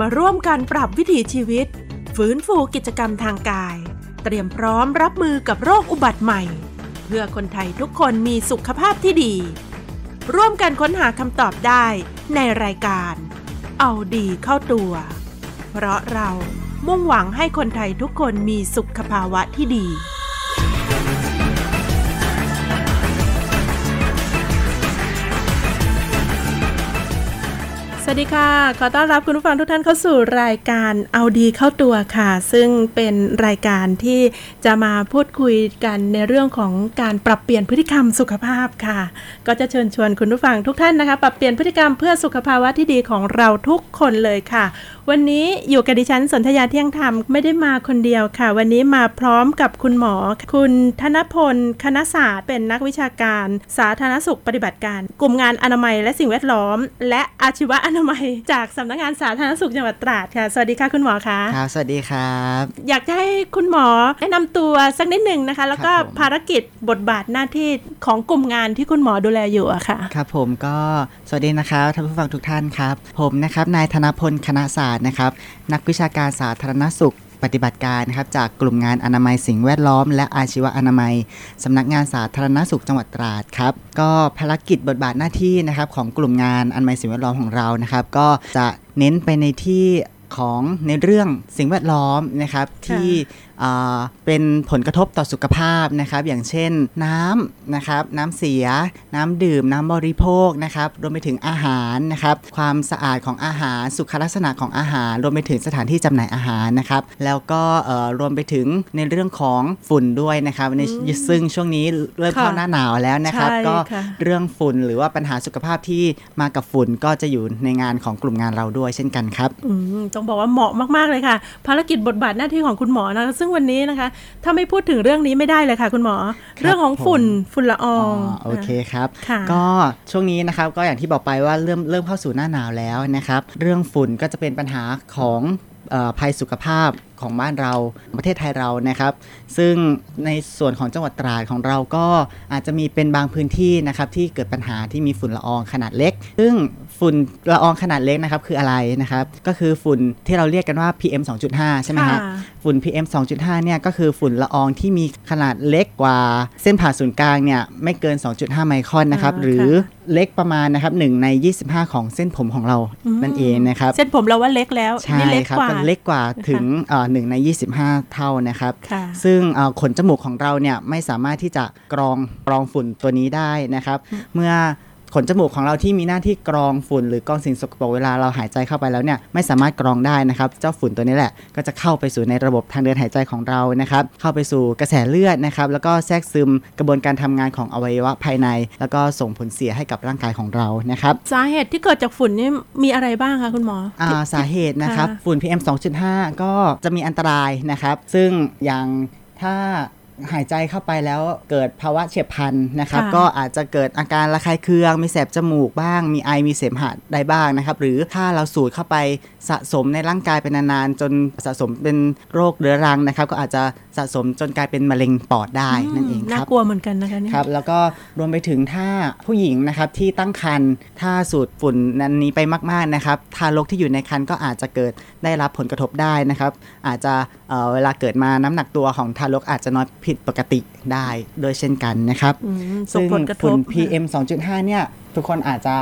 มาร่วมกันปรับวิถีชีวิต ฟื้นฟูกิจกรรมทางกาย เตรียมพร้อมรับมือกับโรคอุบัติใหม่ เพื่อคนไทยทุกคนมีสุขภาพที่ดี ร่วมกันค้นหาคำตอบได้ในรายการ เอาดีเข้าตัว เพราะเรามุ่งหวังให้คนไทยทุกคนมีสุขภาวะที่ดี สวัสดีค่ะ ขอต้อนรับคุณผู้ฟังทุกท่านเข้าสู่รายการเอาดีเข้าตัวค่ะ ซึ่งเป็นรายการที่จะมาพูดคุยกันในเรื่องของการปรับเปลี่ยนพฤติกรรมสุขภาพค่ะ ก็จะเชิญชวนคุณผู้ฟังทุกท่านนะคะ ปรับเปลี่ยนพฤติกรรมเพื่อสุขภาวะที่ดีของเราทุกคนเลยค่ะ วันนี้อยู่กับดิฉันสนธยาเที่ยงธรรมไม่ได้มาคนเดียวค่ะ วันนี้มาพร้อมกับคุณหมอ คุณธนพล คณศาสตร์ เป็นนักวิชาการ สาธารณสุขปฏิบัติการ กลุ่มงานอนามัยและสิ่งแวดล้อม และอาชีวะอนามัย จากสำนักงานสาธารณสุขจังหวัดตราดค่ะ สวัสดีค่ะคุณหมอคะครับสวัสดีครับ อยากจะให้คุณหมอแนะนำตัวสักนิดหนึ่งนะคะ แล้วก็ครับผมภารกิจบทบาทหน้าที่ของกลุ่มงานที่คุณหมอดูแลอยู่อะค่ะ ครับผมก็สวัสดีนะครับท่านผู้ฟังทุกท่านครับ ผมนะครับนายธนพลคณะศาสตร์นะครับ นักวิชาการสาธารณสุขปฏิบัติการนะครับจากกลุ่มงานอนามัยสิ่งแวดล้อม และอาชีวอนามัยสำนักงานสาธารณสุขจังหวัดตราดครับก็ภารกิจบทบาทหน้าที่นะครับของกลุ่มงานอนามัยสิ่งแวดล้อมของเรานะครับ ก็จะเน้นไปในที่ของในเรื่องสิ่งแวดล้อมนะครับที่ เป็นผลกระทบต่อสุขภาพนะครับ อย่างเช่นน้ำนะครับ น้ำเสีย น้ำดื่ม น้ำบริโภคนะครับรวมไปถึงอาหารนะครับ ความสะอาดของอาหารสุขลักษณะของอาหาร รวมไปถึงสถานที่จำหน่ายอาหารนะครับ แล้วก็เอ่อรวมไปถึงในเรื่องของฝุ่นด้วยนะครับในซึ่งช่วงนี้เริ่มเข้าค่ะหน้าหนาวแล้วนะครับใช่ก็ค่ะเรื่องฝุ่นหรือว่าปัญหาสุขภาพที่มากับฝุ่นก็จะอยู่ในงานของกลุ่มงานเราด้วยเช่นกันครับอืมต้องบอกว่าเหมาะมากๆเลยค่ะ ภารกิจบทบาทหน้าที่ของคุณหมอนะคะซึ่งวันนี้นะคะ ถ้าไม่พูดถึงเรื่องนี้ไม่ได้เลยค่ะ คุณหมอครับเรื่องของฝุ่นผมฝุ่นละอองโอเคครับค่ะก็ช่วงนี้นะครับก็อย่างที่บอกไปว่าเริ่มเริ่มเข้าสู่หน้าหนาวแล้วนะครับ เรื่องฝุ่นก็จะเป็นปัญหาของเออภัยสุขภาพของบ้านเราประเทศไทยเรานะครับ ซึ่งในส่วนของจังหวัดตราดของเราก็อาจจะมีเป็นบางพื้นที่นะครับที่เกิดปัญหาที่มีฝุ่นละอองขนาดเล็ก ซึ่ง ฝุ่นละอองขนาดเล็กนะครับคืออะไรนะครับ ก็คือฝุ่นที่เราเรียกกันว่า PM 2.5 ใช่ไหมครับค่ะฝุ่น PM 2.5 เนี่ยก็คือฝุ่นละอองที่มีขนาดเล็กกว่าเส้นผ่าศูนย์กลางเนี่ยไม่เกิน 2.5 ไมครอนนะครับอ่าหรือค่ะเล็กประมาณนะครับ1ใน 25 ของเส้นผมของเราอืมนั่นเองนะครับ เส้นผมเราว่าเล็กแล้วใช่นี่เล็กครับกว่ามันเล็กกว่าถึงเอ่อ1ใน 25 เท่านะครับค่ะซึ่งเอ่อขนจมูกของเราเนี่ยไม่สามารถที่จะกรองกรองฝุ่นตัวนี้ได้นะครับ เมื่อ ขนจมูกของเราที่มีหน้าที่กรองฝุ่นหรือกรองสิ่งสกปรกเวลาเราหายใจเข้าไปแล้วเนี่ยไม่สามารถกรองได้นะครับ เจ้าฝุ่นตัวนี้แหละก็จะเข้าไปสู่ในระบบทางเดินหายใจของเรานะครับ เข้าไปสู่กระแสเลือดนะครับ แล้วก็แทรกซึมกระบวนการทำงานของอวัยวะภายใน แล้วก็ส่งผลเสียให้กับร่างกายของเรานะครับ สาเหตุที่เกิดจากฝุ่นนี่มีอะไรบ้างคะคุณหมออ่าสาเหตุนะครับค่ะฝุ่น PM 2.5 ก็จะมีอันตรายนะครับ ซึ่งอย่างถ้า หายใจเข้าไปแล้วเกิดภาวะเฉียบพลันนะครับค่ะก็อาจจะเกิดอาการระคายเคือง มีแสบจมูกบ้าง มีไอมีเสมหะได้บ้างนะครับ หรือถ้าเราสูดเข้าไปสะสมในร่างกายเป็นนานๆจนสะสมเป็นโรคเรื้อรังนะครับ ก็อาจจะ สะสมจนกลายเป็นมะเร็งปอดได้นั่นเองคน่ารับกลัวเหมือนกันนะคะเนี่ยครับแล้วก็รวมไปถึงถ้าผู้หญิงนะครับที่ตั้งครรภ์ถ้าสูดฝุ่นนั้นนี้ไปมากๆนะครับทารกที่อยู่ในครรภ์ก็อาจจะเกิดได้รับผลกระทบได้นะครับ อาจจะเอ่อเวลาเกิดมาน้ำหนักตัวของทารกอาจจะน้อยผิดปกติได้โดยเช่นกันนะครับอืมส่งซึ่งผลกระทฝุ่บน PM 2.5 เนี่ยทุกคนอาจจะ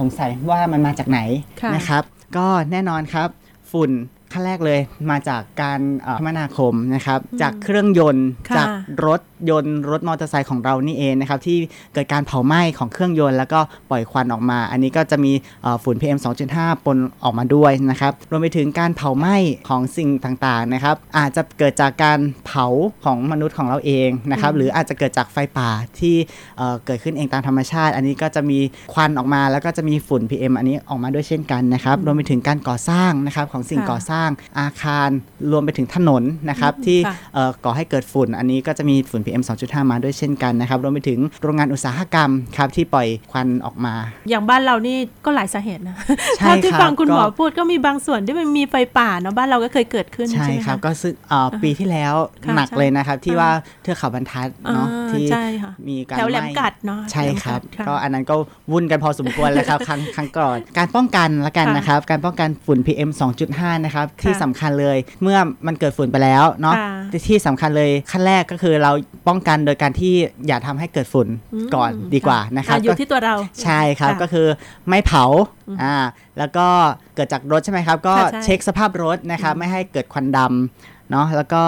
สงสัยว่ามันมาจากไหนค่ะนะครับ ก็แน่นอนครับฝุ่น ขั้นแรกเลยมาจากการเอ่อคมนาคมนะครับจากเครื่องยนต์ค่ะจากรถ ยนต์รถมอเตอร์ไซค์ของเรานี่เองนะครับที่เกิดการเผาไหม้ของเครื่องยนต์แล้วก็ปล่อยควันออกมา อันนี้ก็จะมีเอ่อฝุ่น PM 2.5 ปนออกมาด้วยนะครับรวมไปถึงการเผาไหม้ของสิ่งต่างๆนะครับอาจจะเกิดจากการเผาของมนุษย์ของเราเองนะครับหรืออาจจะเกิดจากไฟป่าที่เอ่อเกิดขึ้นเองตามธรรมชาติ อันนี้ก็จะมีควันออกมา แล้วก็จะมีฝุ่น PM อันนี้ออกมาด้วยเช่นกันนะครับรวมไปถึงการก่อสร้างนะครับของสิ่งค่ะก่อสร้างอาคารรวมไปถึงถนนนะครับที่ค่ะเอ่อก่อให้เกิดฝุ่น อันนี้ก็จะมีฝุ่น PM PM 2.5 มาด้วยเช่นกันนะครับรวมไปถึงโรงงานอุตสาหกรรมครับที่ปล่อยควันออกมา อย่างบ้านเรานี่ก็หลายสาเหตุนะใช่เท่าที่ครับฟังคุณหมอก็พูดก็มีบางส่วนที่มันมีไฟป่าเนาะบ้านเราก็เคยเกิดขึ้นใช่ใช่ไหมครับคะก็ซึ่งเอ่อปีที่แล้วค่ะหนักใช่เลยนะครับที่อ่าว่าเทือกเขาบรรทัดเนาะอ่าที่ใช่ค่ะมีการแถวแหลมไหกัดเนาะใช่ครับแหลมกัดก็ค่ะอันนั้นก็วุ่นกันพอสมควรเลยครับครั้งครั้งก่อนการป้องกันละกันค่ะนะครับ การป้องกันฝุ่น PM 2.5 นะครับที่ค่ะสำคัญเลยเมื่อมันเกิดฝุ่นไปแล้วเนาะค่ะที่สำคัญเลยขั้นแรกก็คือเราป้องกันโดยการที่อย่าทำให้เกิดฝุ่นมก่อนดีกว่านะครับอ่อยู่ที่ตัวเราใช่ครับะก็คือไม่เผาอ่าแล้วก็เกิดจากรถใช่ไหมครับ ก็ค่ะใช่เช็คสภาพรถนะครับไม่ให้เกิดควันดำเนาะแล้วก็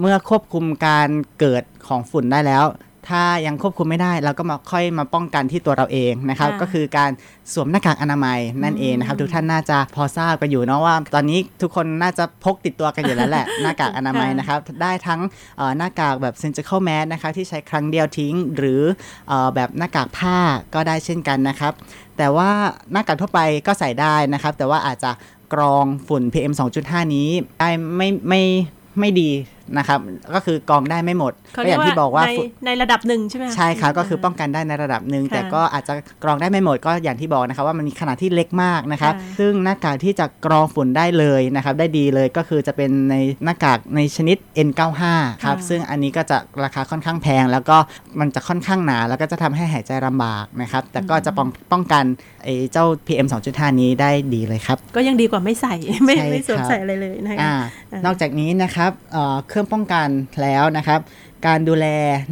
เมื่อควบคุมการเกิดของฝุ่นได้แล้ว ถ้ายังควบคุมไม่ได้เราก็มาค่อยมาป้องกันที่ตัวเราเองนะครับค่ะก็คือการสวมหน้ากากอนามัยนั่นเองนะครับอืมทุกท่านน่าจะพอทราบกันอยู่เนาะว่า ตอนนี้ทุกคนน่าจะพกติดตัวกันอยู่แล้วแหละ หน้ากากอนามัยค่ะนะครับ ได้ทั้งเอ่อหน้ากากแบบ surgical mask นะครับที่ใช้ครั้งเดียวทิ้ง หรือเอ่อแบบหน้ากากผ้าก็ได้เช่นกันนะครับ แต่ว่าหน้ากากทั่วไปก็ใส่ได้นะครับ แต่ว่าอาจจะกรองฝุ่น PM 2.5 นี้ได้ไม่ไม่ไม่ดี นะครับ ก็คือกรองได้ไม่หมดเขาก็เรีอยกย่างว่าที่บอกว่าในฝุ่นในระดับหนึ่งใช่ไหมะใช่ครับก็คือป้องกันได้ในระดับหนึ่งค่ะแต่ก็อาจจะกรองได้ไม่หมดก็อย่างที่บอกนะครับว่ามันมีขนาดที่เล็กมากนะครับค่ะซึ่งหน้ากากที่จะกรองฝุ่นได้เลยนะครับ ได้ดีเลยก็คือจะเป็นในหน้ากากในชนิด N95 ครับค่ะซึ่งอันนี้ก็จะราคาค่อนข้างแพง แล้วก็มันจะค่อนข้างหนา แล้วก็จะทำให้หายใจลำบากนะครับ แต่ก็จะป้องป้องกันไอ้เจ้า PM 2.5 นี้ได้ดีเลยครับ ก็ยังดีกว่าไม่ใส่ไม่ใช่ไม่สวมครับใส่อะไรเลยนะคะอ่าอ่านอกจากนี้นะครับเอ่อเครื่องป้องกันแล้วนะครับ การดูแล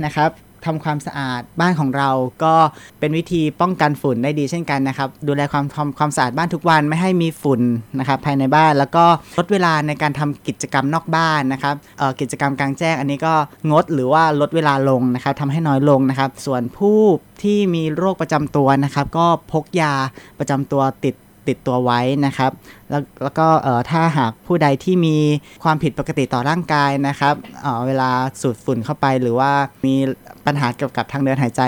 นะครับทำความสะอาดบ้านของเราก็เป็นวิธีป้องกันฝุ่นได้ดีเช่นกันนะครับ ดูแลความความความสะอาดบ้านทุกวันไม่ให้มีฝุ่นนะครับภายในบ้านแล้วก็ลดเวลาในการทำกิจกรรมนอกบ้านนะครับเอ่อกิจกรรมกลางแจ้งอันนี้ก็งดหรือว่าลดเวลาลงนะครับทำให้น้อยลงนะครับ ส่วนผู้ที่มีโรคประจำตัวนะครับ ก็พกยาประจำตัวติด ติดตัวไว้นะครับ แล้วแล้วก็เอ่อถ้าหากผู้ใดที่มีความผิดปกติต่อร่างกายนะครับเอ่อเวลาสูดฝุ่นเข้าไปหรือว่ามีปัญหาเกี่ยวกับทางเดินหายใจ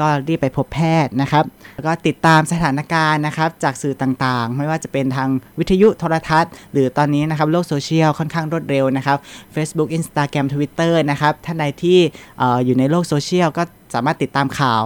ก็รีบไปพบแพทย์นะครับ แล้วก็ติดตามสถานการณ์นะครับ จากสื่อต่างๆ ไม่ว่าจะเป็นทางวิทยุโทรทัศน์ หรือตอนนี้นะครับโลกโซเชียลค่อนข้างรวดเร็วนะครับ Facebook Instagram Twitter นะครับท่านใดที่เอออยู่ในโลกโซเชียลก็สามารถติดตามข่าว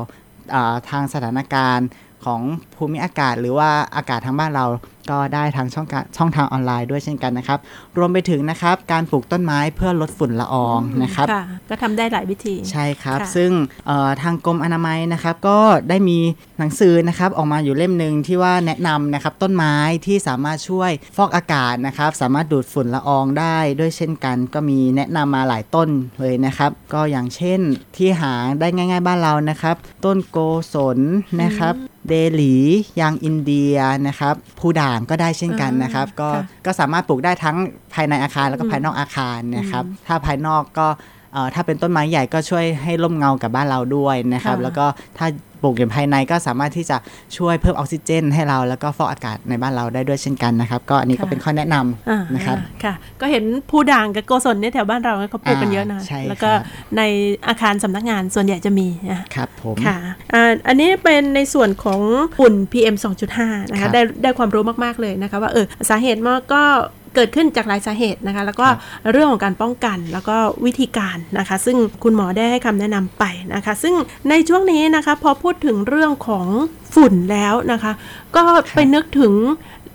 ทางสถานการณ์ ของภูมิอากาศ หรือว่าอากาศทางบ้านเราก็ได้ทางช่องการช่องทางออนไลน์ด้วยเช่นกันนะครับ รวมไปถึงนะครับการปลูกต้นไม้เพื่อลดฝุ่นละอองนะครับค่ะก็ทำได้หลายวิธีใช่ครับค่ะซึ่งเอ่อทางกรมอนามัยนะครับ ก็ได้มีหนังสือนะครับออกมาอยู่เล่มหนึ่งที่ว่าแนะนำนะครับต้นไม้ที่สามารถช่วยฟอกอากาศนะครับ สามารถดูดฝุ่นละอองได้ด้วยเช่นกัน ก็มีแนะนำมาหลายต้นเลยนะครับ ก็อย่างเช่นที่หาได้ง่าย ๆ บ้านเรานะครับ ต้นโกศลนะครับ เดหลี ยางอินเดียนะครับผู้ด่างก็ได้เช่นกันนะครับ ก็ค่ะก็สามารถปลูกได้ทั้งภายในอาคารแล้วก็ภายนอกอาคารนะครับ ถ้าภายนอกก็เอ่อถ้าเป็นต้นไม้ใหญ่ก็ช่วยให้ร่มเงากับบ้านเราด้วยนะครับค่ะแล้วก็ถ้าป ลูกอยู่ภายในก็สามารถที่จะช่วยเพิ่มออกซิเจน ให้เราแล้วก็ฟอกอากาศในบ้านเราได้ด้วยเช่นกันนะครับ ก็อันนี้ก็เป็นข้อแนะนำอ่านะครับค่ะ ก็เห็นผู้ด่างกับโกศลเนี่ยแถวบ้านเราเขาปลูกกันเยอะนะอ่าใช่แล้วก็ครับในอาคารสำนักงานส่วนใหญ่จะมีอะครับผมค่ะอ่าอันนี้เป็นในส่วนของฝุ่น PM 2.5นะครัคะบได้ได้ความรู้มาก ๆ เลยนะคะว่าเออสาเหตุมันก็ เกิดขึ้นจากหลายสาเหตุนะคะ แล้วก็ครับเรื่องของการป้องกันแล้วก็วิธีการนะคะ ซึ่งคุณหมอได้ให้คำแนะนำไปนะคะ ซึ่งในช่วงนี้นะคะพอพูดถึงเรื่องของฝุ่นแล้วนะคะ ก็ไปนึกถึง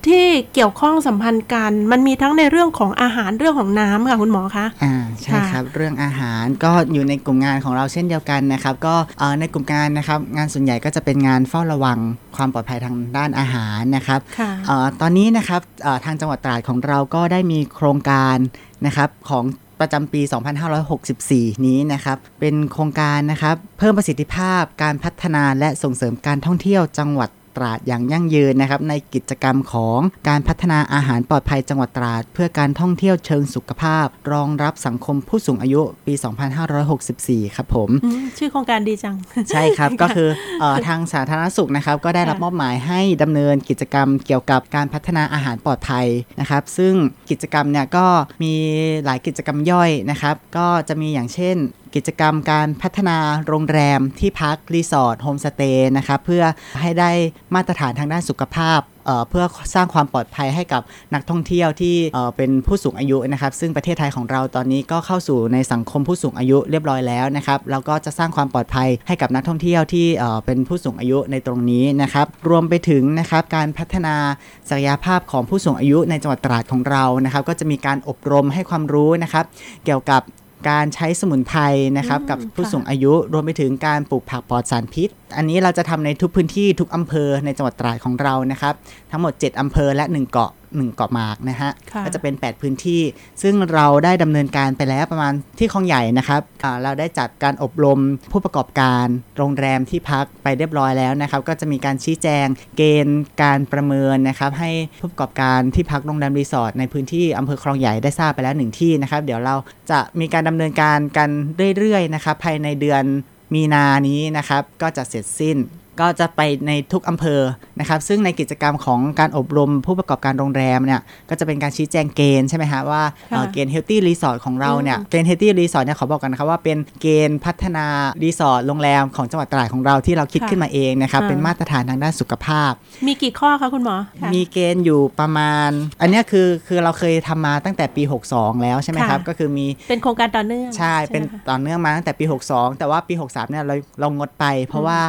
ที่เกี่ยวข้องสัมพันธ์กัน มันมีทั้งในเรื่องของอาหารเรื่องของน้ำค่ะคุณหมอคะอ่าใช่ค่ะครับ เรื่องอาหารก็อยู่ในกลุ่มงานของเราเช่นเดียวกันนะครับ ก็เอ่อในกลุ่มงานนะครับ งานส่วนใหญ่ก็จะเป็นงานเฝ้าระวังความปลอดภัยทางด้านอาหารนะครับค่ะเออตอนนี้นะครับเอ่อทางจังหวัดตราดของเราก็ได้มีโครงการนะครับของประจำปี 2564 นี้นะครับ เป็นโครงการนะครับ เพิ่มประสิทธิภาพการพัฒนาและส่งเสริมการท่องเที่ยวจังหวัด ตราดอย่างยั่งยืนนะครับในกิจกรรมของการพัฒนาอาหารปลอดภัยจังหวัดตราด เพื่อการท่องเที่ยวเชิงสุขภาพ รองรับสังคมผู้สูงอายุปี 2564 ครับผมอืมชื่อโครงการดีจัง ใช่ครับก็คือเออทางสาธารณสุขนะครับก็ได้รับค่ะมอบหมายให้ดำเนินกิจกรรมเกี่ยวกับการพัฒนาอาหารปลอดภัยนะครับซึ่งกิจกรรมเนี่ยก็มีหลายกิจกรรมย่อยนะครับก็จะมีอย่างเช่น กิจกรรมการพัฒนาโรงแรมที่พักรีสอร์ทโฮมสเตย์นะครับเพื่อให้ได้มาตรฐานทางด้านสุขภาพเพื่อสร้างความปลอดภัยให้กับนักท่องเที่ยวที่เป็นผู้สูงอายุนะครับซึ่งประเทศไทยของเราตอนนี้ก็เข้าสู่ในสังคมผู้สูงอายุเรียบร้อยแล้วนะครับแล้วก็จะสร้างความปลอดภัยให้กับนักท่องเที่ยวที่เป็นผู้สูงอายุในตรงนี้นะครับรวมไปถึงนะครับการพัฒนาศักยภาพของผู้สูงอายุในจังหวัดตราดของเรานะครับก็จะมีการอบรมให้ความรู้นะครับเกี่ยวกับ การใช้สมุนไพรนะครับ กับผู้สูงอายุรวมไปถึงการปลูกผักปลอดสารพิษ อันนี้เราจะทำในทุกพื้นที่ทุกอำเภอในจังหวัดตราดของเรานะครับ ทั้งหมด 7อำเภอและ 1 เกาะ 1เกาะหมากนะฮะก็จะเป็น 8 พื้นที่ ซึ่งเราได้ดำเนินการไปแล้วประมาณที่คลองใหญ่นะครับเราได้จัดการอบรมผู้ประกอบการโรงแรมที่พักไปเรียบร้อยแล้วนะครับ ก็จะมีการชี้แจงเกณฑ์การประเมินนะครับให้ผู้ประกอบการที่พักโรงแรมรีสอร์ทในพื้นที่อำเภอคลองใหญ่ได้ทราบไปแล้วหนึ่งที่นะครับ เดี๋ยวเราจะมีการดำเนินการกันเรื่อยๆนะครับภายในเดือนมีนานี้นะครับ ก็จะเสร็จสิ้น ก็จะไปในทุกอำเภอนะครับ ซึ่งในกิจกรรมของการอบรมผู้ประกอบการโรงแรมเนี่ยก็จะเป็นการชี้แจงเกณฑ์ใช่ไหมฮะว่าเกณฑ์ healthy resort ของเราเนี่ยเกณฑ์ healthy resort เนี่ยขอบอกกันนะครับว่าเป็นเกณฑ์พัฒนารีสอร์ทโรงแรมของจังหวัดตราดของเราที่เราคิดขึ้นมาเองนะครับเป็นมาตรฐานทางด้านสุขภาพ มีกี่ข้อคะคุณหมอ มีเกณฑ์อยู่ประมาณ อันนี้คือคือเราเคยทำมาตั้งแต่ปี 62 แล้วใช่ไหมครับก็คือมีเป็นโครงการต่อเนื่องใช่เป็นต่อเนื่องมาตั้งแต่ปี 62 แต่ว่าปี 63เนี่ยเราเรางดไป เพราะว่า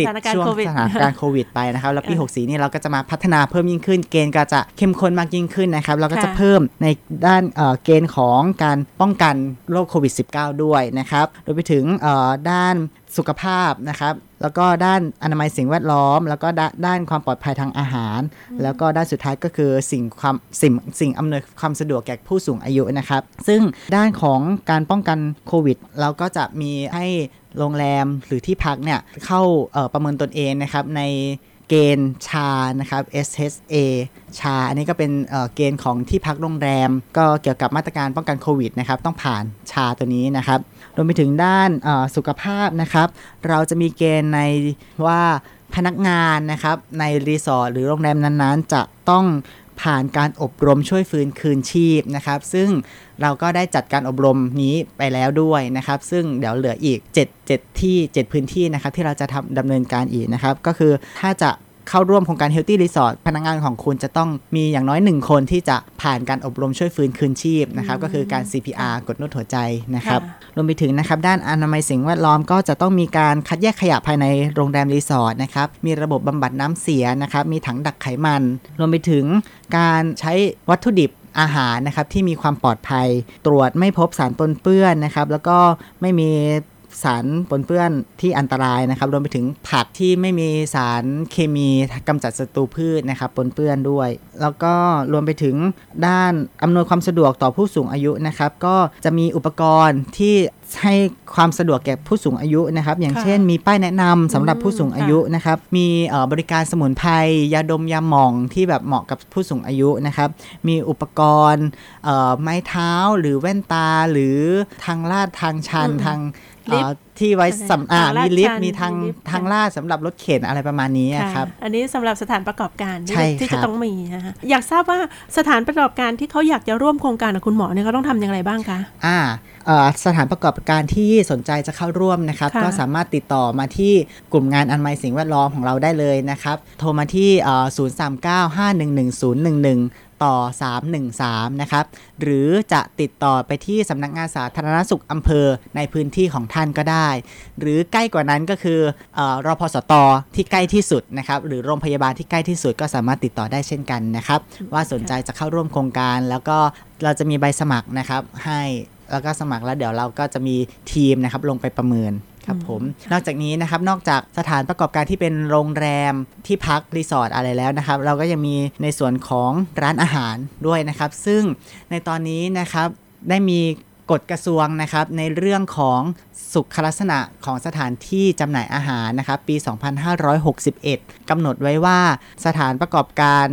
ติดช่วงสถานการณ์โควิดไปนะครับ แล้วปี 64 นี่เราก็จะมาพัฒนาเพิ่มยิ่งขึ้น เกณฑ์ก็จะเข้มข้นมากยิ่งขึ้นนะครับ เราก็จะเพิ่มในด้านเกณฑ์ของการป้องกันโรคโควิด -19 ด้วยนะครับโดยไปถึงด้านสุขภาพนะครับ แล้วก็ด้านอนามัยสิ่งแวดล้อม แล้วก็ด้านความปลอดภัยทางอาหาร แล้วก็ด้านสุดท้ายก็คือสิ่งความสิ่งสิ่งอำนวยความสะดวกแก่ผู้สูงอายุนะครับ ซึ่งด้านของการป้องกันโควิด เราก็จะมีให้ โรงแรมหรือที่พักเนี่ยเข้าประเมินตนเองนะครับในเกณฑ์ชานะครับ SHA ชา อันนี้ก็เป็นเกณฑ์ของที่พักโรงแรม ก็เกี่ยวกับมาตรการป้องกันโควิดนะครับ ต้องผ่านชาตัวนี้นะครับ รวมไปถึงด้านสุขภาพนะครับ เราจะมีเกณฑ์ในว่าพนักงานนะครับในรีสอร์ทหรือโรงแรมนั้นๆ จะต้อง ผ่านการอบรมช่วยฟื้นคืนชีพนะครับ ซึ่งเราก็ได้จัดการอบรมนี้ไปแล้วด้วยนะครับ ซึ่งเดี๋ยวเหลืออีก 7 7 ที่ 7 พื้นที่นะครับที่เราจะทำดำเนินการอีกนะครับ ก็คือถ้าจะ เข้าร่วมโครงการ Healthy Resort พนักงานของคุณจะต้องมีอย่างน้อยหนึ่งคนที่จะผ่านการอบรมช่วยฟื้นคืนชีพนะครับก็คือการ CPR กดนวดหัวใจนะครับรวมไปถึงนะครับด้านอนามัยสิ่งแวดล้อมก็จะต้องมีการคัดแยกขยะภายในโรงแรมรีสอร์ทนะครับมีระบบบำบัดน้ำเสียนะครับมีถังดักไขมัน รวมไปถึงการใช้วัตถุดิบอาหารนะครับที่มีความปลอดภัย ตรวจไม่พบสารปนเปื้อนนะครับแล้วก็ไม่มี สารปนเปื้อนที่อันตรายนะครับ รวมไปถึงผักที่ไม่มีสารเคมีกำจัดศัตรูพืชนะครับปนเปื้อนด้วย แล้วก็รวมไปถึงด้านอำนวยความสะดวกต่อผู้สูงอายุนะครับ ก็จะมีอุปกรณ์ที่ให้ความสะดวกแก่ผู้สูงอายุนะครับ อย่างเช่นมีป้ายแนะนำสำหรับผู้สูงอายุนะครับ มีบริการสมุนไพรยาดมยาหม่องที่แบบเหมาะกับผู้สูงอายุนะครับ มีอุปกรณ์ไม้เท้าหรือแว่นตาหรือทางลาดทางชันทาง ที่ไว้สำอ่ามีลิฟต์มีทางทางลาดสำหรับรถเข็นอะไรประมาณนี้ครับ อันนี้สำหรับสถานประกอบการที่จะต้องมีนะคะอยากทราบว่าสถานประกอบการที่เขาอยากจะร่วมโครงการกับคุณหมอเนี่ยเขาต้องทำอย่างไรบ้างคะอ่าสถานประกอบการที่สนใจจะเข้าร่วมนะครับ ก็สามารถติดต่อมาที่กลุ่มงานอันไมสิ่งแวดล้อมของเราได้เลยนะครับ โทรมาที่ 039511011 ต่อ 313 นะครับ หรือจะติดต่อไปที่สำนักงานสาธารณสุขอำเภอในพื้นที่ของท่านก็ได้ หรือใกล้กว่านั้นก็คืออรอพสตที่ใกล้ที่สุดนะครับ หรือโรงพยาบาลที่ใกล้ที่สุดก็สามารถติดต่อได้เช่นกันนะครับ ว่าสนใจจะเข้าร่วมโครงการ แล้วก็เราจะมีใบสมัครนะครับให้แล้วก็สมัครแล้วเดี๋ยวเราก็จะมีทีมนะครับลงไปประเมิน ครับผม นอกจากนี้นะครับ นอกจากสถานประกอบการที่เป็นโรงแรมที่พักรีสอร์ทอะไรแล้วนะครับ เราก็ยังมีในส่วนของร้านอาหารด้วยนะครับ ซึ่งในตอนนี้นะครับได้มีกฎกระทรวงนะครับในเรื่องของสุขลักษณะของสถานที่จำหน่ายอาหารนะครับปี 2561กำหนดไว้ว่าสถานประกอบการ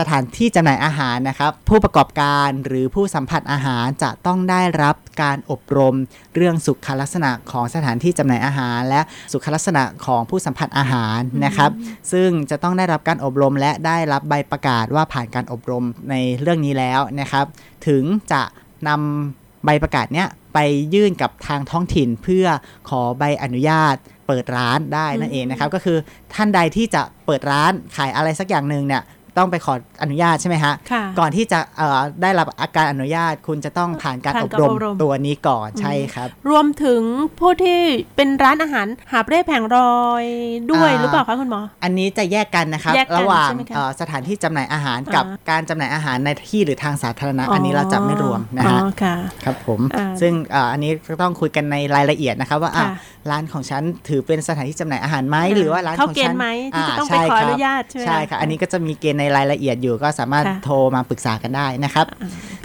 สถานที่จำหน่ายอาหารนะครับ ผู้ประกอบการหรือผู้สัมผัสอาหารจะต้องได้รับการอบรม เรื่องสุขลักษณะของสถานที่จำหน่ายอาหาร และสุขลักษณะของผู้สัมผัสอาหารนะครับ ซึ่งจะต้องได้รับการอบรมและได้รับใบประกาศว่าผ่านการอบรมในเรื่องนี้แล้วนะครับ ถึงจะนำใบประกาศเนี้ยไปยื่นกับทางท้องถิ่นเพื่อขอใบอนุญาตเปิดร้านได้นั่นเองนะครับ ก็คือท่านใดที่จะเปิดร้านขายอะไรสักอย่างหนึ่งเนี่ย ต้องไปขออนุญาตใช่ไหมฮะค่ะก่อนที่จะเอ่อได้รับอาการอนุญาตคุณจะต้องผ่านการผ่านอบการรมอบรมตัวนี้ก่อนใช่ครับ รวมถึงผู้ที่เป็นร้านอาหารหาบเร่แผงรอยด้วยอ่าหรือเปล่าคะคุณหมอ อันนี้จะแยกกันนะครับแยกกันระหว่างใช่ไหมคะเอ่อสถานที่จำหน่ายอาหารกับอ่าการจำหน่ายอาหารในที่หรือทางสาธารณะ อันนี้เราจะไม่รวมนะฮะอ๋อค่ะครับผมอ่าซึ่งเอ่ออันนี้ก็ต้องคุยกันในรายละเอียดนะครับว่าอะค่ะร้านของฉันถือเป็นสถานที่จำหน่ายอาหารไหมอ่าหรือว่าร้านเข้าของเกณฑ์ฉันไหมที่จะต้องไปใช่ขอครับอนุญาตใช่ไหมใช่คะค่ะอันนี้ก็จะมีเกณฑ์ในรายละเอียดอยู่ก็สามารถค่ะโทรมาปรึกษากันได้นะครับ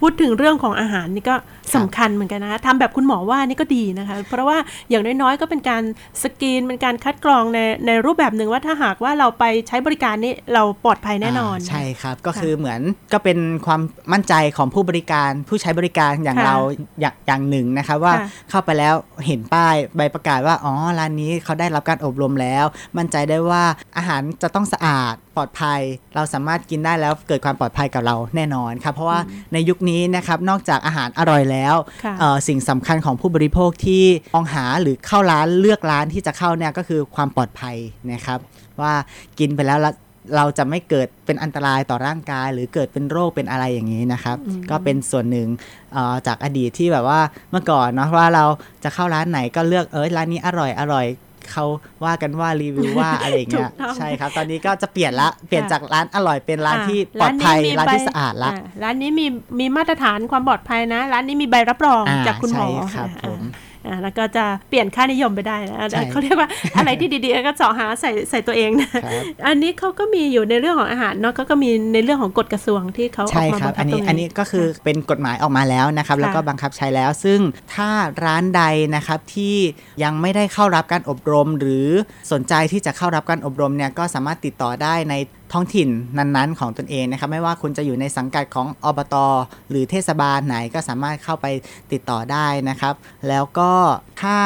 พูดถึงเรื่องของอาหารนี่ก็สำคัญเหมือนกันนะคะทำแบบคุณหมอว่านี่ก็ดีนะคะ เพราะว่าอย่างน้อยๆ ก็เป็นการสกรีนเป็นการคัดกรองในในรูปแบบหนึ่งว่าถ้าหากว่าเราไปใช้บริการนี้เราปลอดภัยแน่นอนาใช่ครับก็ค่ะคือเหมือนก็เป็นความมั่นใจของผู้บริการผู้ใช้บริการอย่างค่ะเราอย่างอย่างหนึ่งนะครับว่าค่ะเข้าไปแล้วเห็นป้ายใบประกาศว่าอ๋อร้านนี้เขาได้รับการอบรมแล้ว มั่นใจได้ว่าอาหารจะต้องสะอาดปลอดภัย เราสามารถกินได้แล้วเกิดความปลอดภัยกับเราแน่นอนครับเพราะว่าในยุคนี้นะครับนอกจากอาหารอร่อยแล้วค่ะเอ่อสิ่งสำคัญของผู้บริโภคที่มองหาหรือเข้าร้านเลือกร้านที่จะเข้าเนี่ยก็คือความปลอดภัยนะครับ ว่ากินไปแล้วละเราจะไม่เกิดเป็นอันตรายต่อร่างกาย หรือเกิดเป็นโรคเป็นอะไรอย่างนี้นะครับ ก็เป็นส่วนหนึ่งเอ่อจากอดีตที่แบบว่าเมื่อก่อนเนาะว่าเราจะเข้าร้านไหนก็เลือกเออร้านนี้อร่อยอร่อย เขาว่ากันว่ารีวิวว่าอะไรอย่างเงี้ยถูกต้องใช่ครับ ตอนนี้ก็จะเปลี่ยนละเปลี่ยนค่ะจากร้านอร่อยเป็นร้านอ่าที่ปลอดภัยมีร้านใบที่สะอาดละอ่ร้านนี้มีมีมาตรฐานความปลอดภัยนะ ร้านนี้มีใบรับรองอ่าจากคุณหมอใช่ครับอ่าผมอ่า แล้วก็จะเปลี่ยนค่านิยมไปได้นะใช่เขาเรียกว่าอะไรที่ดีๆก็เจาะหาใส่ใส่ตัวเองนะครับอันนี้เขาก็มีอยู่ในเรื่องของอาหารเนาะเขาก็มีในเรื่องของกฎกระทรวงที่เขาอใช่อกมาครับบังคัอับนตรนี้งอันนี้ก็คือเป็นกฎหมายออกมาแล้วนะครับค่ะแล้วก็บังคับใช้แล้ว ซึ่งถ้าร้านใดนะครับที่ยังไม่ได้เข้ารับการอบรม หรือสนใจที่จะเข้ารับการอบรมเนี่ยก็สามารถติดต่อได้ในท้องถิ่นนั้นๆ ของตนเองนะครับ ไม่ว่าคุณจะอยู่ในสังกัดของอบตหรือเทศบาลไหนก็สามารถเข้าไปติดต่อได้นะครับ แล้วก็ถ้า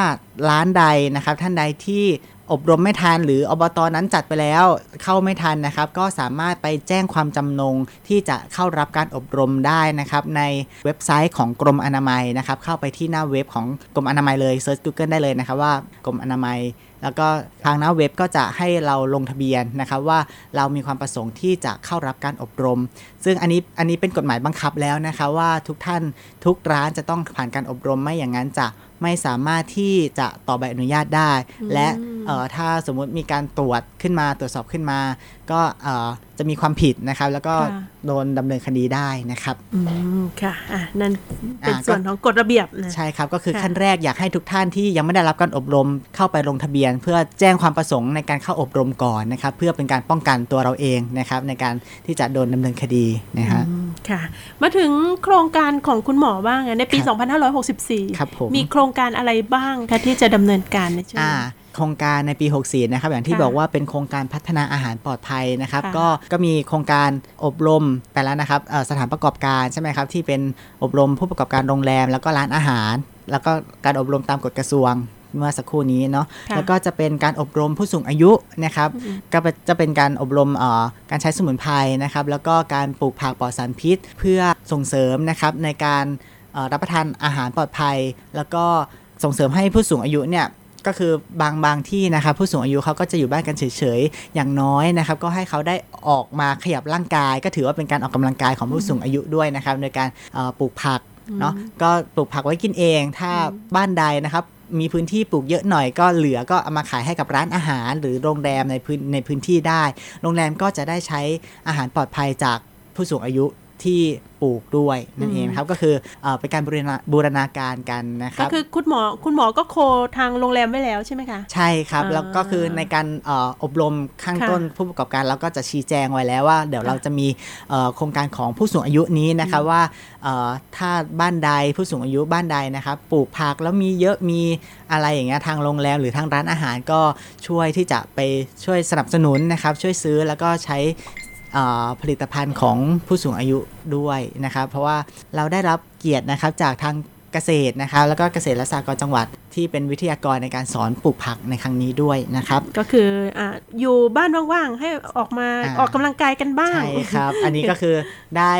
ร้านใดนะครับ ท่านใดที่อบรมไม่ทันหรืออบตนั้นจัดไปแล้วเข้าไม่ทันนะครับ ก็สามารถไปแจ้งความจำนงที่จะเข้ารับการอบรมได้นะครับ ในเว็บไซต์ของกรมอนามัยนะครับ เข้าไปที่หน้าเว็บของกรมอนามัยเลย search Google ได้เลยนะครับว่ากรมอนามัย แล้วก็ทางหน้าเว็บก็จะให้เราลงทะเบียนนะครับว่าเรามีความประสงค์ที่จะเข้ารับการอบรม ซึ่งอันนี้อันนี้เป็นกฎหมายบังคับแล้วนะคะว่าทุกท่านทุกร้านจะต้องผ่านการอบรมไม่อย่างนั้นจะ ไม่สามารถที่จะต่อใบอนุญาตได้ และเอ่อถ้าสมมุติมีการตรวจขึ้นมาตรวจสอบขึ้นมา ก็เอ่อจะมีความผิดนะครับ แล้วก็ค่ะโดนดำเนินคดีได้นะครับอืมค่ะอะนั่นเป็นอ่าส่วนของกฎระเบียบนะใช่ครับ ก็คือค่ะขั้นแรกอยากให้ทุกท่านที่ยังไม่ได้รับการอบรมเข้าไปลงทะเบียน เพื่อแจ้งความประสงค์ในการเข้าอบรมก่อนนะครับ เพื่อเป็นการป้องกันตัวเราเองนะครับ ในการที่จะโดนดำเนินคดีนะฮะอืมค่ะ มาถึงโครงการของคุณหมอบ้างอะในปีครับ2564ครับผมมีโครงการอะไรบ้างคะที่จะดำเนินการในช่วงอ่านี้โครงการในปี 64 นะครับ อย่างที่ค่ะบอกว่าเป็นโครงการพัฒนาอาหารปลอดภัยนะครับค่ะก็ก็มีโครงการอบรมไปแล้วนะครับเอ่อสถานประกอบการใช่ไหมครับ ที่เป็นอบรมผู้ประกอบการโรงแรม แล้วก็ร้านอาหาร แล้วก็การอบรมตามกฎกระทรวงเมื่อสักครู่นี้เนาะค่ะแล้วก็จะเป็นการอบรมผู้สูงอายุนะครับ ก็จะเป็นการอบรมเอ่อการใช้สมุนไพรนะครับ แล้วก็การปลูกผักปลอดสารพิษ เพื่อส่งเสริมนะครับในการเอ่อ รับประทานอาหารปลอดภัย แล้วก็ส่งเสริมให้ผู้สูงอายุเนี่ยก็คือบางบางที่นะครับผู้สูงอายุเขาก็จะอยู่บ้านกันเฉยๆ อย่างน้อยนะครับ ก็ให้เขาได้ออกมาขยับร่างกาย ก็ถือว่าเป็นการออกกำลังกายของผู้สูงอายุด้วยนะครับโดยการเอ่อปลูกผักเนาะก็ปลูกผักไว้กินเอง ถ้าบ้านใดนะครับ มีพื้นที่ปลูกเยอะหน่อยก็เหลือก็เอามาขายให้กับร้านอาหาร หรือโรงแรมในพื้นในพื้นที่ได้ โรงแรมก็จะได้ใช้อาหารปลอดภัยจากผู้สูงอายุ ที่ปลูกด้วยนั่นเองนะครับก็คือเออเป็นการบูรณาบูรณาการกันนะคก็รับคือคุณหมอคุณหมอก็โคทางโรงแรมไว้แล้วใช่ไหมคะ ใช่ครับอ่าแล้วก็คือในการเอออบรมข้างค่ะต้นผู้ประกอบการเราก็จะชี้แจงไว้แล้วว่า เดี๋ยวค่ะเราจะมีเอ่อโครงการของผู้สูงอายุนี้นะครับว่าเอ่อถ้าบ้านใดผู้สูงอายุบ้านใดนะครับปลูกผักแล้วมีเยอะมีอะไรอย่างเงี้ยทางโรงแรมหรือทางร้านอาหารก็ช่วยที่จะไปช่วยสนับสนุนนะครับช่วยซื้อแล้วก็ใช้เอ่อ ผลิตภัณฑ์ของผู้สูงอายุด้วยนะครับ เพราะว่าเราได้รับเกียรตินะครับจากทางเกษตรนะครับแล้วก็เกษตรและสหกรณ์จังหวัดที่เป็นวิทยากรในการสอนปลูกผักในครั้งนี้ด้วยนะครับ ก็คืออ่าอยู่บ้านว่างๆ ให้ออกมาอ่าออกกำลังกายกันบ้าง ใช่ครับ อันนี้ก็คือได้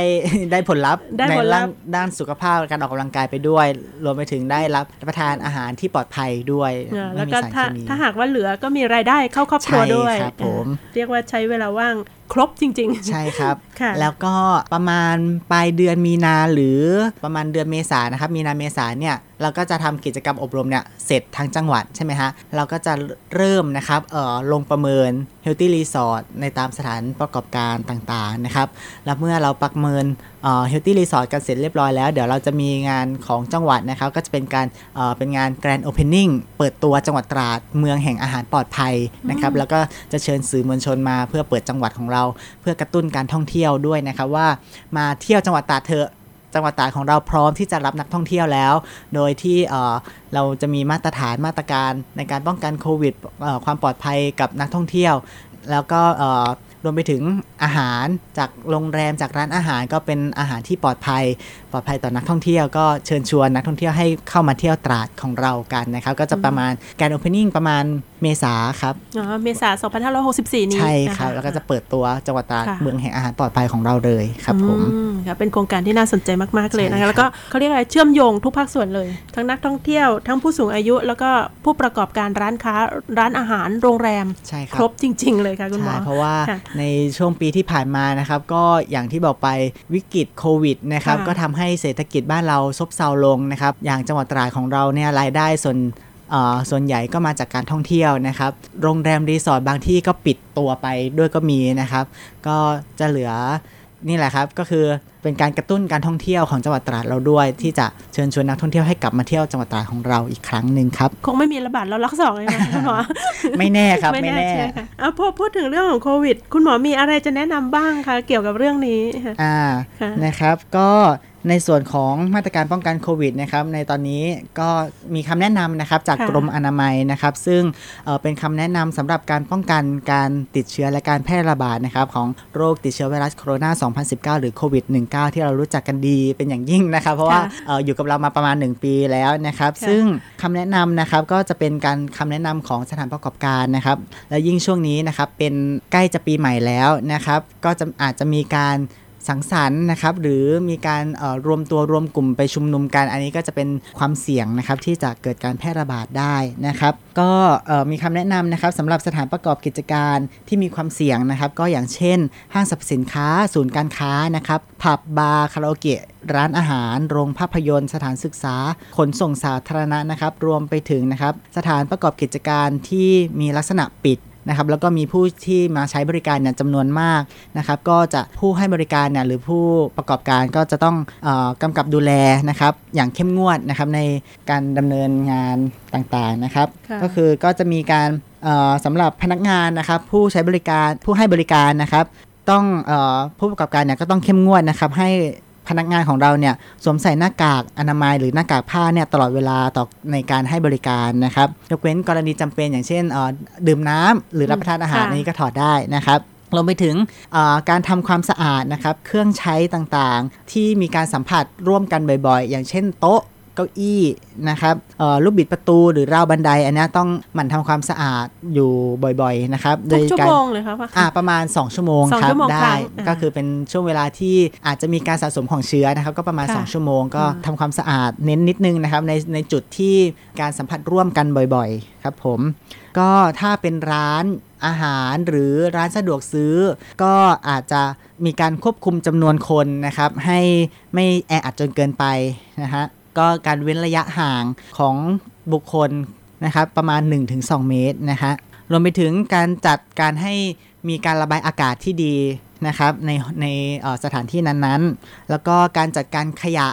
ได้ผลลัพธ์ได้ในผลลัด้าพนธ์ด้านสุขภาพการออกกำลังกายไปด้วย รวมไปถึงได้รับประทานอาหารที่ปลอดภัยด้วยอ่าไม่แล้วมีก็สารถ้าเคมีถ้าหากว่าเหลือก็มีรายได้เข้าครอบครัวใช่ด้วยครับผมอ่าเรียกว่าใช้เวลาว่างครบจริงใช่ครับค่ะแล้วก็ประมาณปลายเดือนมีนาหรือประมาณเดือนเมษานะครับ มีนาเมษาเนี่ย เราก็จะทำกิจกรรมอบรมเนี่ยเสร็จทั้งจังหวัดใช่ไหมฮะ เราก็จะเริ่มนะครับเอ่อลงประเมิน Healthy Resort ในตามสถานประกอบการต่างๆนะครับ แล้วเมื่อเราประเมินเอ่อ Healthy Resort กันเสร็จเรียบร้อยแล้ว เดี๋ยวเราจะมีงานของจังหวัดนะครับ ก็จะเป็นการเอ่อเป็นงาน Grand Opening เปิดตัวจังหวัดตราดเมืองแห่งอาหารปลอดภัยนะครับ แล้วก็จะเชิญสื่อมวลชนมาเพื่อเปิดจังหวัดของเรา เพื่อกระตุ้นการท่องเที่ยวด้วยนะครับว่ามาเที่ยวจังหวัดตราดเถอะ จังหวัดตราดของเราพร้อมที่จะรับนักท่องเที่ยวแล้ว โดยที่เราจะมีมาตรฐานมาตรการในการป้องกันโควิดความปลอดภัยกับนักท่องเที่ยว แล้วก็ รวมไปถึงอาหารจากโรงแรมจากร้านอาหารก็เป็นอาหารที่ปลอดภัย ปลอดภัยต่อนักท่องเที่ยวก็เชิญชวนนักท่องเที่ยวให้เข้ามาเที่ยวตราดของเรากันนะครับ ก็จะประมาณการโอเพนนิ่งประมาณเมษาครับๆอ๋อเมษา 2564 นี้ใช่นะะครับ แล้วก็จะเปิดตัวจังหวัดตราดค่ะเมืองแห่งอาหารปลอดภัยของเราเลยครับผมอืค่ะเป็นโครงการที่น่าสนใจมากๆเลยนะใช่ครัคะบแล้วก็เขาเรียกอะไรเชื่อมโยงทุกภาคส่วนเลย ทั้งนักท่องเที่ยวทั้งผู้สูงอายุ แล้วก็ผู้ประกอบการร้านค้าร้านอาหารโรงแรมใช่คครับรบจริง ๆ เลยค่ะคุณหมอใช่เพราะว่าค่ะในช่วงปีที่ผ่านมานะครับ ก็อย่างที่บอกไปวิกฤตโควิดนะครับค่ะก็ทำให้เศรษฐกิจบ้านเราซบเซาลงนะครับ อย่างจังหวัดตราดของเราเนี่ยรายได้ส่วนเอ่อส่วนใหญ่ก็มาจากการท่องเที่ยวนะครับ โรงแรมรีสอร์ทบางที่ก็ปิดตัวไปด้วยก็มีนะครับ ก็จะเหลือ นี่แหละครับก็คือเป็นการกระตุ้นการท่องเที่ยวของจังหวัดตราดเราด้วย ที่จะเชิญชวนนักท่องเที่ยวให้กลับมาเที่ยวจังหวัดตราดของเราอีกครั้งหนึ่งครับ คงไม่มีระบาดแล้วล็อกสองเลยนะคุณหมอไม่แน่ครับไม่แน่ใช่ค่ะเอาพอพูดถึงเรื่องของโควิด คุณหมอมีอะไรจะแนะนำบ้างคะเกี่ยวกับเรื่องนี้ค่ะอ่าค่ะนะครับก็ ในส่วนของมาตรการป้องกันโควิดนะครับในตอนนี้ก็มีคำแนะนำนะครับจากค่ะกรมอนามัยนะครับ ซึ่งเอ่อเป็นคำแนะนำสำหรับการป้องกันการติดเชื้อและการแพร่ระบาดนะครับของโรคติดเชื้อไวรัสโคโรนา 2019 หรือโควิด -19 ที่เรารู้จักกันดีเป็นอย่างยิ่งนะครับ เพราะว่าค่ะเอ่ออยู่กับเรามาประมาณ 1 ปีแล้วนะครับค่ะซึ่งคำแนะนำนะครับก็จะเป็นการคำแนะนำของสถานประกอบการนะครับ และยิ่งช่วงนี้นะครับเป็นใกล้จะปีใหม่แล้วนะครับ ก็จะอาจจะมีการ สังสรรค์นะครับหรือมีการรวมตัวรวมกลุ่มไปชุมนุมกัน อันนี้ก็จะเป็นความเสี่ยงนะครับที่จะเกิดการแพร่ระบาดได้นะครับ ก็มีคำแนะนำนะครับสำหรับสถานประกอบกิจการที่มีความเสี่ยงนะครับ ก็อย่างเช่น ห้างสรรพสินค้า ศูนย์การค้านะครับผับบาร์คาราโอเกะร้านอาหาร โรงภาพยนตร์ สถานศึกษา ขนส่งสาธารณะนะครับ รวมไปถึงนะครับ สถานประกอบกิจการที่มีลักษณะปิด นะครับแล้วก็มีผู้ที่มาใช้บริการเนี่ยจำนวนมากนะครับก็จะผู้ให้บริการเนี่ยหรือผู้ประกอบการก็จะต้องเออกำกับดูแลนะครับอย่างเข้มงวดนะครับในการดำเนินงานต่างๆนะครับค่ะก็คือก็จะมีการเอ่อสำหรับพนักงานนะครับผู้ใช้บริการผู้ให้บริการนะครับ ต้องเออผู้ประกอบการเนี่ยก็ต้องเข้มงวดนะครับให้ พนักงานของเราเนี่ยสวมใส่หน้ากากอนามัยหรือหน้ากากผ้าเนี่ยตลอดเวลาต่อในการให้บริการนะครับยกเว้นกรณีจำเป็นอย่างเช่นเอ่อดื่มน้ำหรือรับประทานอาหารค่ะอันนี้ก็ถอดได้นะครับรวมไปถึงเอ่อการทำความสะอาดนะครับ เครื่องใช้ต่างๆ ที่มีการสัมผัสร่วมกันบ่อยๆ อย่างเช่นโต๊ะ เก้าอี้นะครับเอ่อลูกบิดประตูหรือราวบันได อันเนี้ยต้องหมั่นทำความสะอาดอยู่บ่อยๆนะครับทุกชั่วการโมงเลยคะว่าอ่าประมาณ 2 ชั่วโมงสองครัชั่บวโมงได้ครั้งอ่าก็คือเป็นช่วงเวลาที่อาจจะมีการสะสมของเชื้อนะครับ ก็ประมาณค่ะ2ชั่วโมงก็อ่าทำความสะอาดเน้นนิดนึงนะครับในในจุดที่การสัมผัสร่วมกันบ่อยๆ ครับผมก็ถ้าเป็นร้านอาหารหรือร้านสะดวกซื้อ ก็อาจจะมีการควบคุมจำนวนคนนะครับ ให้ไม่แออัดจนเกินไปนะฮะ ก็การเว้นระยะห่างของบุคคลนะครับประมาณ 1-2 เมตรนะฮะรวมไปถึงการจัดการให้มีการระบายอากาศที่ดีนะครับในในสถานที่นั้นๆ แล้วก็การจัดการขยะ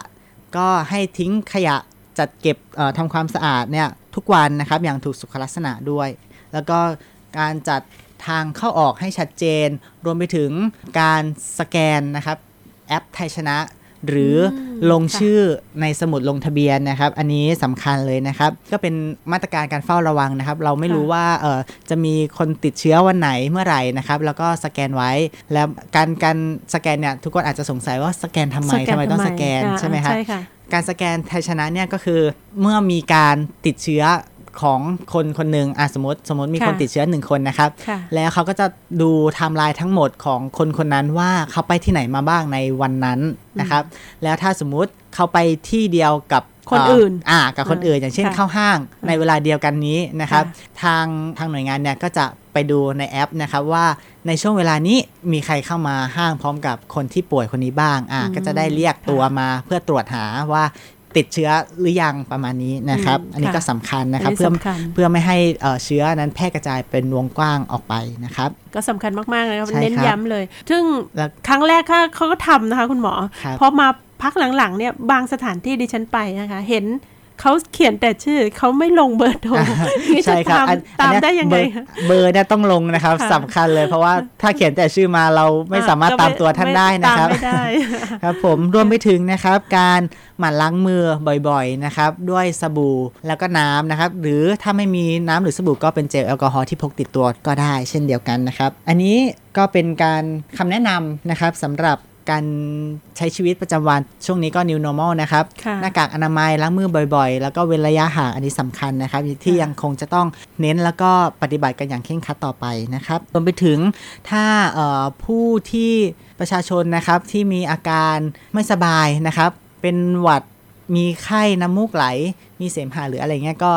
ก็ให้ทิ้งขยะจัดเก็บทำความสะอาดเนี่ยทุกวันนะครับอย่างถูกสุขลักษณะด้วย แล้วก็การจัดทางเข้าออกให้ชัดเจน รวมไปถึงการสแกนนะครับแอปไทยชนะ หรือลงชื่อในสมุดลงทะเบียนนะครับ อันนี้สำคัญเลยนะครับ ก็เป็นมาตรการการเฝ้าระวังนะครับ เราไม่รู้ว่าเออจะมีคนติดเชื้อวันไหนเมื่อไหร่นะครับ แล้วก็สแกนไว้ แล้วการการสแกนเนี่ยทุกคนอาจจะสงสัยว่าสแกนทำไมสแกนทำไมต้องทำไมสแกนอ่าใช่ไหมครับใช่ค่ะการสแกนไทยชนะเนี่ยก็คือเมื่อมีการติดเชื้อ ของคนคนหนึ่งอะสมมติสมมติมีค่ะคนติดเชื้อหนึ่งคนนะครับค่ะแล้วเขาก็จะดูไทม์ไลน์ทั้งหมดของคนคนนั้นว่าเขาไปที่ไหนมาบ้างในวันนั้นนะครับ แล้วถ้าสมมุติเขาไปที่เดียวกับคนอื่นเอ่า กับคนอื่น อย่างเช่นค่ะเข้าห้างในเวลาเดียวกันนี้นะครับค่ะทางทางหน่วยงานเนี่ยก็จะไปดูในแอปนะครับว่าในช่วงเวลานี้มีใครเข้ามาห้างพร้อมกับคนที่ป่วยคนนี้บ้าง อ่า ก็จะได้เรียกตัวมาเพื่อตรวจหาว่า ติดเชื้อหรือยังประมาณนี้นะครับอืมอันนี้ค่ะก็สำคัญนะครับอันนี้เพื่อสำคัญเพื่อไม่ให้เอ่อเชื้อนั้นแพร่กระจายเป็นวงกว้างออกไปนะครับ ก็สำคัญมากๆนะครับใช่ครับเน้นย้ำเลย ซึ่งแล้วครั้งแรกเขาเขาก็ทำนะคะคุณหมอครับพอมาพักหลังๆเนี่ยบางสถานที่ดิฉันไปนะคะ เห็น เขาเขียนแต่ชื่อเขาไม่ลงเบอร์โทรนี่จะใช่ครับตามอันตามอันเนี้ได้ยังไงเบอร์คะเบอร์เนี่ยต้องลงนะครับค่ะสำคัญเลยเพราะว่าถ้าเขียนแต่ชื่อมาเราไม่สามารถก็ตามตัวท่านได้นะครับตามไม่ได้ครับ ผมรวมไปถึงนะครับ การหมั่นล้างมือบ่อยๆนะครับ ด้วยสบู่แล้วก็น้ำนะครับ หรือถ้าไม่มีน้ำหรือสบู่ก็เป็นเจลแอลกอฮอล์ที่พกติดตัวก็ได้ เช่นเดียวกันนะครับ อันนี้ก็เป็นการคำแนะนำนะครับสำหรับ การใช้ชีวิตประจำวันช่วงนี้ก็ new normal นะครับค่ะหน้ากากอนามัยล้างมือบ่อยๆ แล้วก็เว้นระยะห่างอันนี้สำคัญนะครับ ที่ยังคงจะต้องเน้นแล้วก็ปฏิบัติกันอย่างเคร่งครัดต่อไปนะครับรวมไปถึงถ้าเอ่อผู้ที่ประชาชนนะครับที่มีอาการไม่สบายนะครับ เป็นหวัดมีไข้น้ำมูกไหล มีเสมหะหรืออะไรเงี้ยก็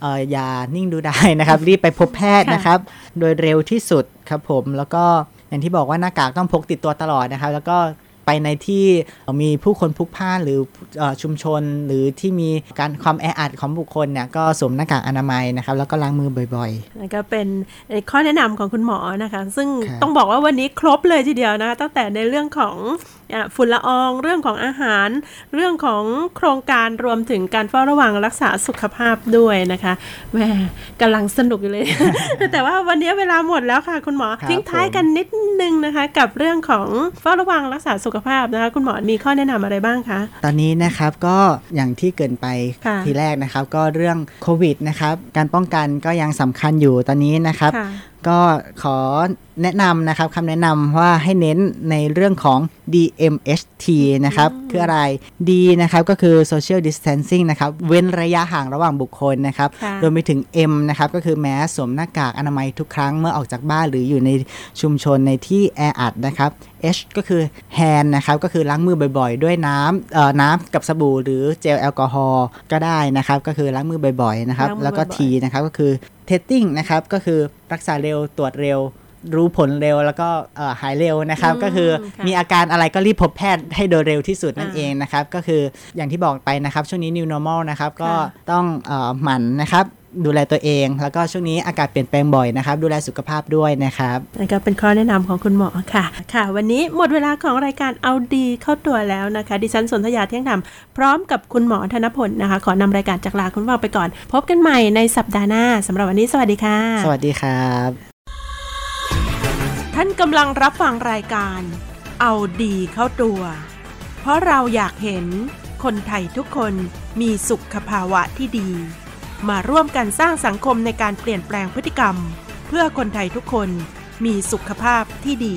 เอ่ออย่านิ่งดูได้นะครับ รีบไปพบแพทย์นะครับ โดยเร็วที่สุดครับผมแล้วก็ อย่างที่บอกว่าหน้ากากต้องพกติดตัวตลอดนะครับ แล้วก็ไปในที่มีผู้คนพลุกพล่านหรือเออชุมชนหรือที่มีการความแออัดของบุคคลเนี่ยก็สวมหน้ากากอนามัยนะครับ แล้วก็ล้างมือบ่อยนั่นก็เป็นข้อแนะนำของคุณหมอนะคะ ซึ่งครับต้องบอกว่าวันนี้ครบเลยทีเดียวนะคะตั้งแต่ในเรื่องของอะฝุ่นละอองเรื่องของอาหาร เรื่องของโครงการรวมถึงการเฝ้าระวังรักษาสุขภาพด้วยนะคะแหมกำลังสนุกอยู่เลย แต่ว่าวันนี้เวลาหมดแล้วค่ะ คุณหมอครับทิ้งท้ายกันนิดนึงนะคะ กับเรื่องของเฝ้าระวังรักษาสุขภาพนะคะคุณหมอมีข้อแนะนำอะไรบ้างคะๆตอนนี้นะครับก็อย่างที่เกรินไปค่ะทีแรกนะครับ ก็เรื่องโควิดนะครับการป้องกันก็ยังสำคัญอยู่ตอนนี้นะครับค่ะก็ขอแนะนำนะครับคำแนะนำว่าให้เน้นในเรื่องของ DMHT นะครับ คืออะไร D นะครับก็คือ social distancing นะครับ เว้นระยะห่างระหว่างบุคคลนะครับค่ะรวมไปถึง M นะครับก็คือแมสสวมหน้ากากอนามัยทุกครั้งเมื่อออกจากบ้านหรืออยู่ในชุมชนในที่แออัดนะครับ H ก็คือ hand นะครับก็คือล้างมือบ่อยๆ ด้วยน้ำเอ่อน้ำกับสบู่หรือเจลแอลกอฮอล์ก็ได้นะครับ ก็คือล้างมือบ่อยๆนะครับล้างมือแล้วก็บ่อยๆ T นะครับก็คือ testing นะครับก็คือรักษาเร็วตรวจเร็ว รู้ผลเร็วแล้วก็เอ่อหายเร็วนะครับอืมก็คือค่ะมีอาการอะไรก็รีบพบแพทย์ให้โดยเร็วที่สุดนั่นอ่าเองนะครับ ก็คืออย่างที่บอกไปนะครับ ช่วงนี้ new normal นะครับ ก็ค่ะต้องเอ่อหมั่นนะครับ ดูแลตัวเอง แล้วก็ช่วงนี้อากาศเปลี่ยนแปลงบ่อยนะครับ ดูแลสุขภาพด้วยนะครับนั่นก็เป็นข้อแนะนำของคุณหมอค่ะ ค่ะ วันนี้หมดเวลาของรายการเอาดีเข้าตัวแล้วนะคะ ดิฉันสนธยาเที่ยงธรรมพร้อมกับคุณหมอธนพลนะคะ ขอนำรายการจากลาคุณผู้ฟังไปก่อน พบกันใหม่ในสัปดาห์หน้าสำหรับวันนี้สวัสดีค่ะ สวัสดีครับ ท่านกำลังรับฟังรายการ เอาดีเข้าตัว เพราะเราอยากเห็นคนไทยทุกคนมีสุขภาวะที่ดี มาร่วมกันสร้างสังคมในการเปลี่ยนแปลงพฤติกรรม เพื่อคนไทยทุกคนมีสุขภาพที่ดี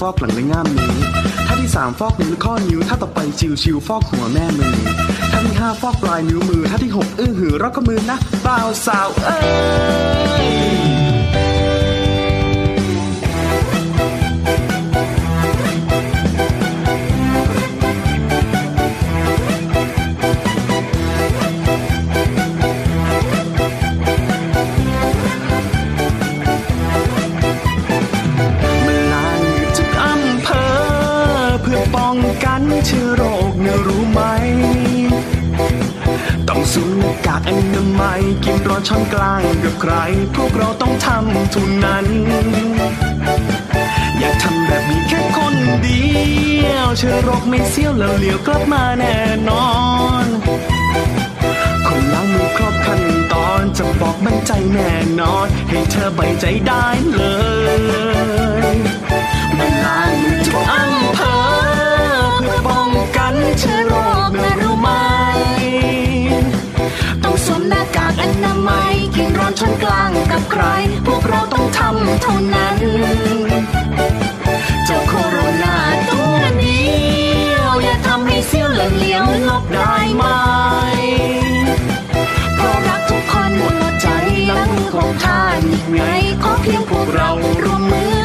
ฟอกหลังและง่ามนิ้ท่าที่สามฟอกนิ้วข้อนิ้วท่าต่อไปชิวชิวฟอกหัวแม่มือท่าที่ห้าฟอกปลายนิ้วมือท่าที่หกอื้อหือรักมือนะเปล่าวสาวเอ้ย อนามัยกินร้อนช้อนกลางกับใคร พวกเราต้องทำทุนนั้น อยากทำแบบนี้แค่คนเดียวเชื้อโรคไม่เสี้ยวแล้วเหลียวกลับมาแน่นอนคนล้างมือครบขั้นตอนจะบอกมั่นใจแน่นอน ให้เธอใบใจได้เลยมันล้างมือทุกอำ นามัยกินร้อนช้อนกลางกับใคร พวกเราต้องทำเท่านั้น เจ้าโคโรนาตัวนี้อย่าทำให้เสี้ยวเหลืองเลียวลบได้ไหมเพราะรักทุกคนหมดใจล้างมือของท่านไงขอเพียงพวกเราร่วมมือ